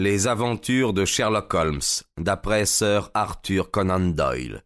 Les aventures de Sherlock Holmes, d'après Sir Arthur Conan Doyle.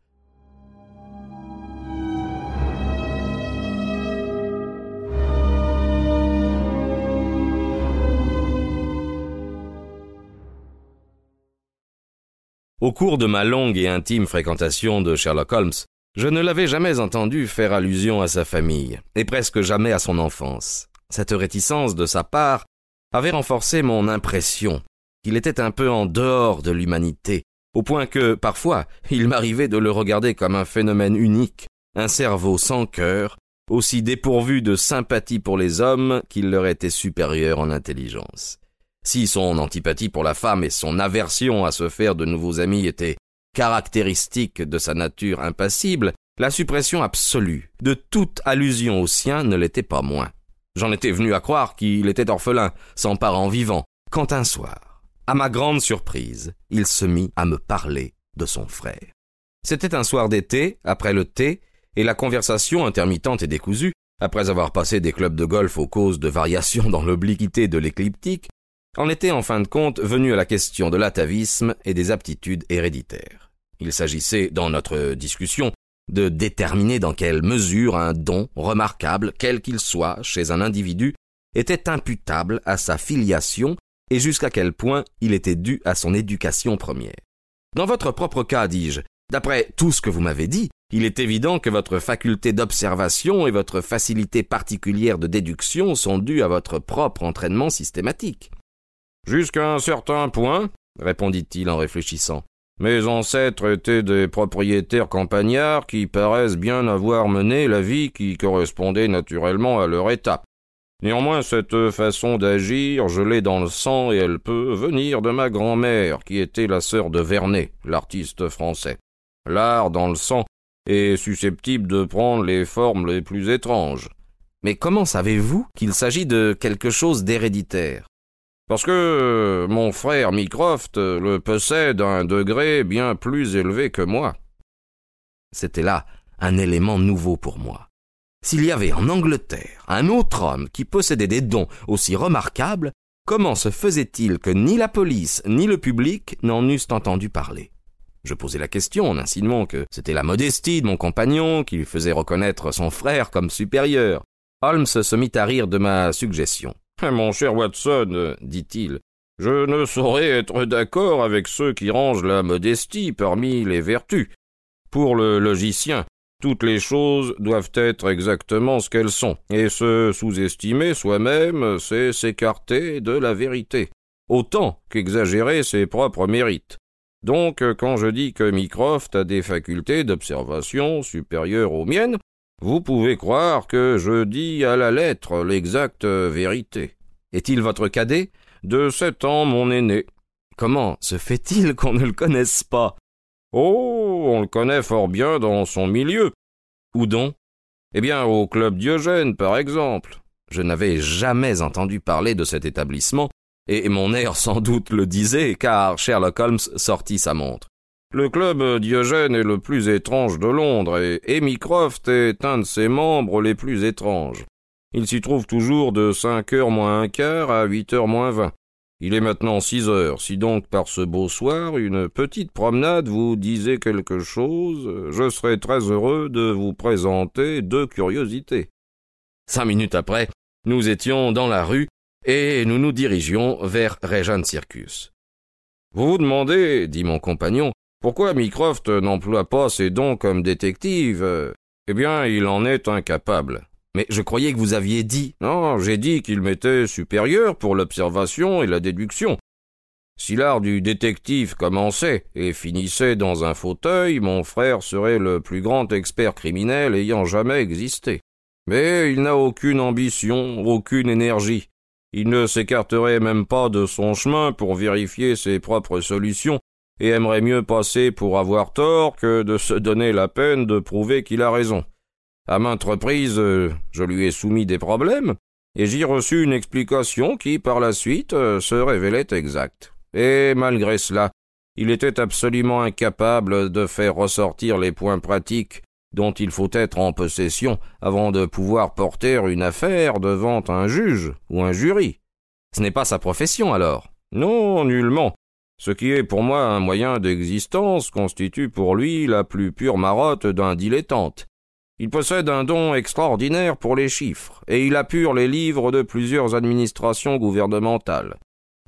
Au cours de ma longue et intime fréquentation de Sherlock Holmes, je ne l'avais jamais entendu faire allusion à sa famille, et presque jamais à son enfance. Cette réticence de sa part avait renforcé mon impression qu'il était un peu en dehors de l'humanité, au point que, parfois, il m'arrivait de le regarder comme un phénomène unique, un cerveau sans cœur, aussi dépourvu de sympathie pour les hommes qu'il leur était supérieur en intelligence. Si son antipathie pour la femme et son aversion à se faire de nouveaux amis étaient caractéristiques de sa nature impassible, la suppression absolue de toute allusion au sien ne l'était pas moins. J'en étais venu à croire qu'il était orphelin, sans parents vivants, quand un soir, à ma grande surprise, il se mit à me parler de son frère. C'était un soir d'été, après le thé, et la conversation intermittente et décousue, après avoir passé des clubs de golf aux causes de variations dans l'obliquité de l'écliptique, en était en fin de compte venu à la question de l'atavisme et des aptitudes héréditaires. Il s'agissait, dans notre discussion, de déterminer dans quelle mesure un don remarquable, quel qu'il soit, chez un individu, était imputable à sa filiation et jusqu'à quel point il était dû à son éducation première. Dans votre propre cas, dis-je, d'après tout ce que vous m'avez dit, il est évident que votre faculté d'observation et votre facilité particulière de déduction sont dues à votre propre entraînement systématique. Jusqu'à un certain point, répondit-il en réfléchissant. Mes ancêtres étaient des propriétaires campagnards qui paraissent bien avoir mené la vie qui correspondait naturellement à leur état. Néanmoins, cette façon d'agir, je l'ai dans le sang et elle peut venir de ma grand-mère, qui était la sœur de Vernet, l'artiste français. L'art dans le sang est susceptible de prendre les formes les plus étranges. Mais comment savez-vous qu'il s'agit de quelque chose d'héréditaire? Parce que mon frère Mycroft le possède à un degré bien plus élevé que moi. C'était là un élément nouveau pour moi. S'il y avait en Angleterre un autre homme qui possédait des dons aussi remarquables, comment se faisait-il que ni la police ni le public n'en eussent entendu parler? Je posais la question en insinuant que c'était la modestie de mon compagnon qui lui faisait reconnaître son frère comme supérieur. Holmes se mit à rire de ma suggestion. Mon cher Watson, dit-il, je ne saurais être d'accord avec ceux qui rangent la modestie parmi les vertus. Pour le logicien, toutes les choses doivent être exactement ce qu'elles sont, et se sous-estimer soi-même, c'est s'écarter de la vérité, autant qu'exagérer ses propres mérites. Donc, quand je dis que Mycroft a des facultés d'observation supérieures aux miennes, vous pouvez croire que je dis à la lettre l'exacte vérité. Est-il votre cadet? De sept ans, mon aîné. Comment se fait-il qu'on ne le connaisse pas? Oh, on le connaît fort bien dans son milieu. Où donc Eh bien, au club Diogène, par exemple. Je n'avais jamais entendu parler de cet établissement, et mon air sans doute le disait, car Sherlock Holmes sortit sa montre. Le club Diogène est le plus étrange de Londres, et Amy Croft est un de ses membres les plus étranges. Il s'y trouve toujours de cinq heures moins un quart à huit heures moins vingt. Il est maintenant six heures. Si donc par ce beau soir une petite promenade vous disait quelque chose, je serais très heureux de vous présenter deux curiosités. Cinq minutes après, nous étions dans la rue et nous nous dirigions vers Regent Circus. Vous vous demandez, dit mon compagnon, pourquoi Mycroft n'emploie pas ses dons comme détective? Eh bien, il en est incapable. Mais je croyais que vous aviez dit. Non, j'ai dit qu'il m'était supérieur pour l'observation et la déduction. Si l'art du détective commençait et finissait dans un fauteuil, mon frère serait le plus grand expert criminel ayant jamais existé. Mais il n'a aucune ambition, aucune énergie. Il ne s'écarterait même pas de son chemin pour vérifier ses propres solutions, et aimerait mieux passer pour avoir tort que de se donner la peine de prouver qu'il a raison. À maintes reprises, euh, je lui ai soumis des problèmes, et j'y reçu une explication qui, par la suite, euh, se révélait exacte. Et malgré cela, il était absolument incapable de faire ressortir les points pratiques dont il faut être en possession avant de pouvoir porter une affaire devant un juge ou un jury. Ce n'est pas sa profession alors. Non, nullement. Ce qui est pour moi un moyen d'existence constitue pour lui la plus pure marotte d'un dilettante. Il possède un don extraordinaire pour les chiffres, et il appure les livres de plusieurs administrations gouvernementales.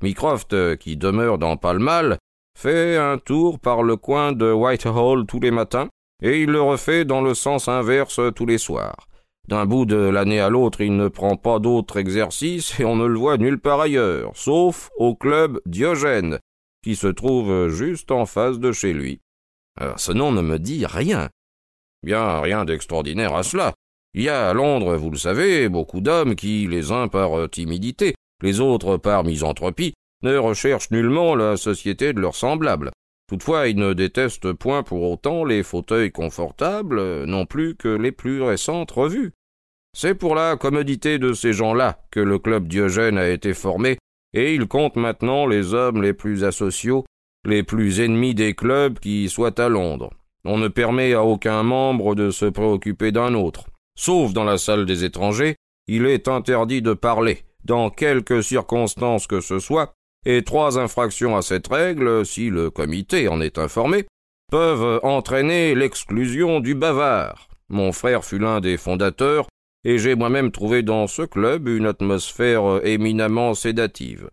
Mycroft, qui demeure dans Pall Mall, fait un tour par le coin de Whitehall tous les matins, et il le refait dans le sens inverse tous les soirs. D'un bout de l'année à l'autre, il ne prend pas d'autre exercice, et on ne le voit nulle part ailleurs, sauf au club Diogène, qui se trouve juste en face de chez lui. Alors, ce nom ne me dit rien. Bien, rien d'extraordinaire à cela. Il y a à Londres, vous le savez, beaucoup d'hommes qui, les uns par timidité, les autres par misanthropie, ne recherchent nullement la société de leurs semblables. Toutefois, ils ne détestent point pour autant les fauteuils confortables, non plus que les plus récentes revues. C'est pour la commodité de ces gens-là que le club Diogène a été formé, et il compte maintenant les hommes les plus asociaux, les plus ennemis des clubs qui soient à Londres. On ne permet à aucun membre de se préoccuper d'un autre. Sauf dans la salle des étrangers, il est interdit de parler, dans quelque circonstance que ce soit, et trois infractions à cette règle, si le comité en est informé, peuvent entraîner l'exclusion du bavard. Mon frère fut l'un des fondateurs, et j'ai moi-même trouvé dans ce club une atmosphère éminemment sédative.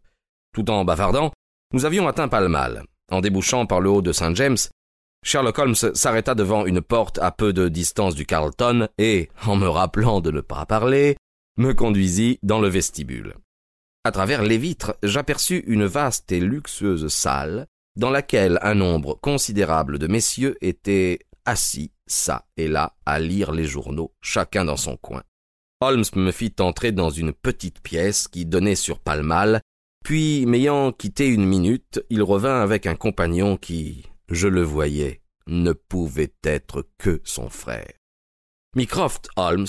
Tout en bavardant, nous avions atteint Palmal. En débouchant par le haut de Saint James, Sherlock Holmes s'arrêta devant une porte à peu de distance du Carlton et, en me rappelant de ne pas parler, me conduisit dans le vestibule. À travers les vitres, j'aperçus une vaste et luxueuse salle dans laquelle un nombre considérable de messieurs étaient assis çà et là à lire les journaux, chacun dans son coin. Holmes me fit entrer dans une petite pièce qui donnait sur Pall puis, m'ayant quitté une minute, il revint avec un compagnon qui, je le voyais, ne pouvait être que son frère. Mycroft Holmes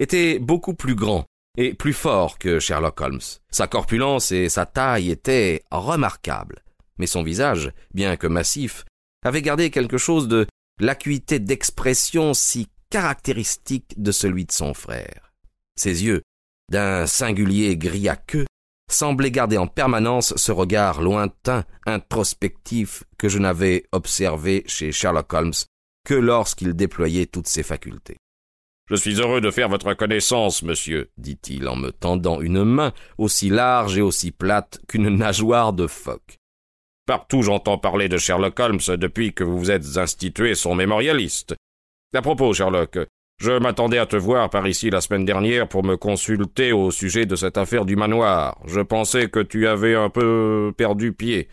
était beaucoup plus grand et plus fort que Sherlock Holmes. Sa corpulence et sa taille étaient remarquables, mais son visage, bien que massif, avait gardé quelque chose de l'acuité d'expression si caractéristique de celui de son frère. Ses yeux, d'un singulier gris à queue, semblait garder en permanence ce regard lointain, introspectif que je n'avais observé chez Sherlock Holmes que lorsqu'il déployait toutes ses facultés. Je suis heureux de faire votre connaissance, monsieur, dit-il en me tendant une main aussi large et aussi plate qu'une nageoire de phoque. Partout j'entends parler de Sherlock Holmes depuis que vous vous êtes institué son mémorialiste. À propos, Sherlock, je m'attendais à te voir par ici la semaine dernière pour me consulter au sujet de cette affaire du manoir. Je pensais que tu avais un peu perdu pied.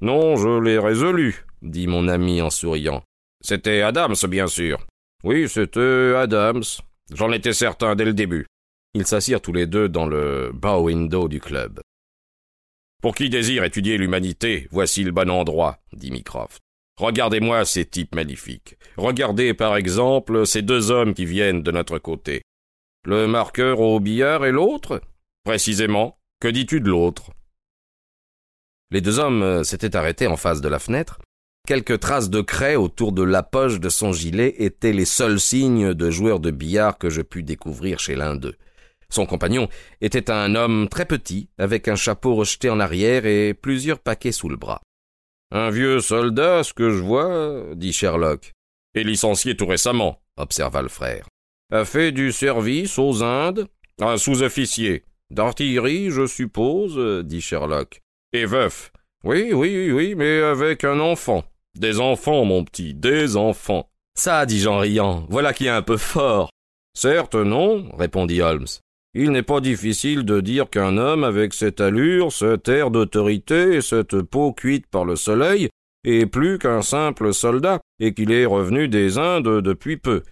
Non, je l'ai résolu, dit mon ami en souriant. C'était Adams, bien sûr. Oui, c'était Adams. J'en étais certain dès le début. Ils s'assirent tous les deux dans le bow window du club. Pour qui désire étudier l'humanité, voici le bon endroit, dit Mycroft. Regardez-moi ces types magnifiques. Regardez par exemple ces deux hommes qui viennent de notre côté. Le marqueur au billard et l'autre? Précisément. Que dis-tu de l'autre? Les deux hommes euh, s'étaient arrêtés en face de la fenêtre. Quelques traces de craie autour de la poche de son gilet étaient les seuls signes de joueur de billard que je pus découvrir chez l'un d'eux. Son compagnon était un homme très petit, avec un chapeau rejeté en arrière et plusieurs paquets sous le bras. Un vieux soldat, ce que je vois, dit Sherlock. Et licencié tout récemment, observa le frère. A fait du service aux Indes Un sous-officier. D'artillerie, je suppose, dit Sherlock. Et veuf. Oui, oui, oui, mais avec un enfant. Des enfants, mon petit, des enfants. Ça, dit Jean riant, voilà qui est un peu fort. Certes, non, répondit Holmes. Il n'est pas difficile de dire qu'un homme avec cette allure, cet air d'autorité et cette peau cuite par le soleil est plus qu'un simple soldat et qu'il est revenu des Indes depuis peu.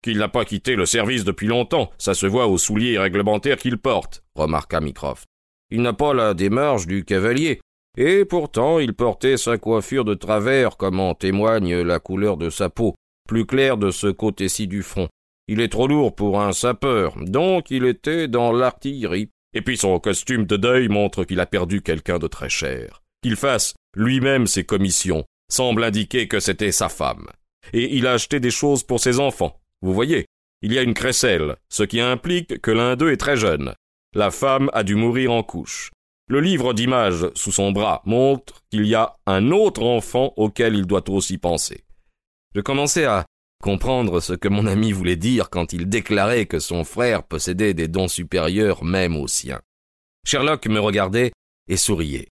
Qu'il n'a pas quitté le service depuis longtemps, ça se voit aux souliers réglementaires qu'il porte, remarqua Mycroft. Il n'a pas la démarche du cavalier, et pourtant il portait sa coiffure de travers comme en témoigne la couleur de sa peau, plus claire de ce côté-ci du front. Il est trop lourd pour un sapeur, donc il était dans l'artillerie. Et puis son costume de deuil montre qu'il a perdu quelqu'un de très cher. Qu'il fasse lui-même ses commissions semble indiquer que c'était sa femme. Et il a acheté des choses pour ses enfants. Vous voyez, il y a une crécelle, ce qui implique que l'un d'eux est très jeune. La femme a dû mourir en couche. Le livre d'images sous son bras montre qu'il y a un autre enfant auquel il doit aussi penser. Je commençais à comprendre ce que mon ami voulait dire quand il déclarait que son frère possédait des dons supérieurs même aux siens. Sherlock me regardait et souriait.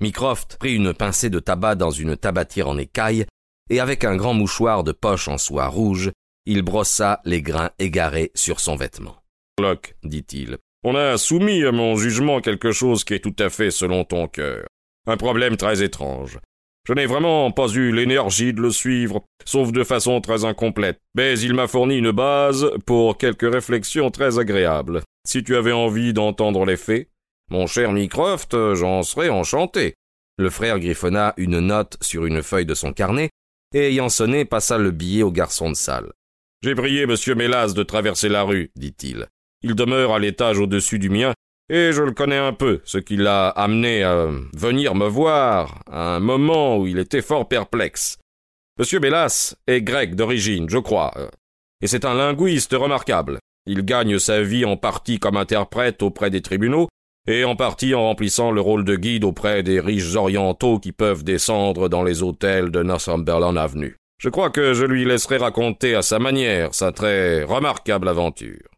Mycroft prit une pincée de tabac dans une tabatière en écaille, et avec un grand mouchoir de poche en soie rouge, il brossa les grains égarés sur son vêtement. Sherlock, dit-il, on a soumis à mon jugement quelque chose qui est tout à fait selon ton cœur. Un problème très étrange. Je n'ai vraiment pas eu l'énergie de le suivre, sauf de façon très incomplète, mais il m'a fourni une base pour quelques réflexions très agréables. Si tu avais envie d'entendre les faits, mon cher Mycroft, j'en serais enchanté. Le frère griffonna une note sur une feuille de son carnet, et ayant sonné, passa le billet au garçon de salle. J'ai prié monsieur Mélas de traverser la rue, dit-il. Il demeure à l'étage au-dessus du mien, et je le connais un peu, ce qui l'a amené à venir me voir à un moment où il était fort perplexe. Monsieur Bellas est grec d'origine, je crois, et c'est un linguiste remarquable. Il gagne sa vie en partie comme interprète auprès des tribunaux, et en partie en remplissant le rôle de guide auprès des riches orientaux qui peuvent descendre dans les hôtels de Northumberland Avenue. Je crois que je lui laisserai raconter à sa manière sa très remarquable aventure.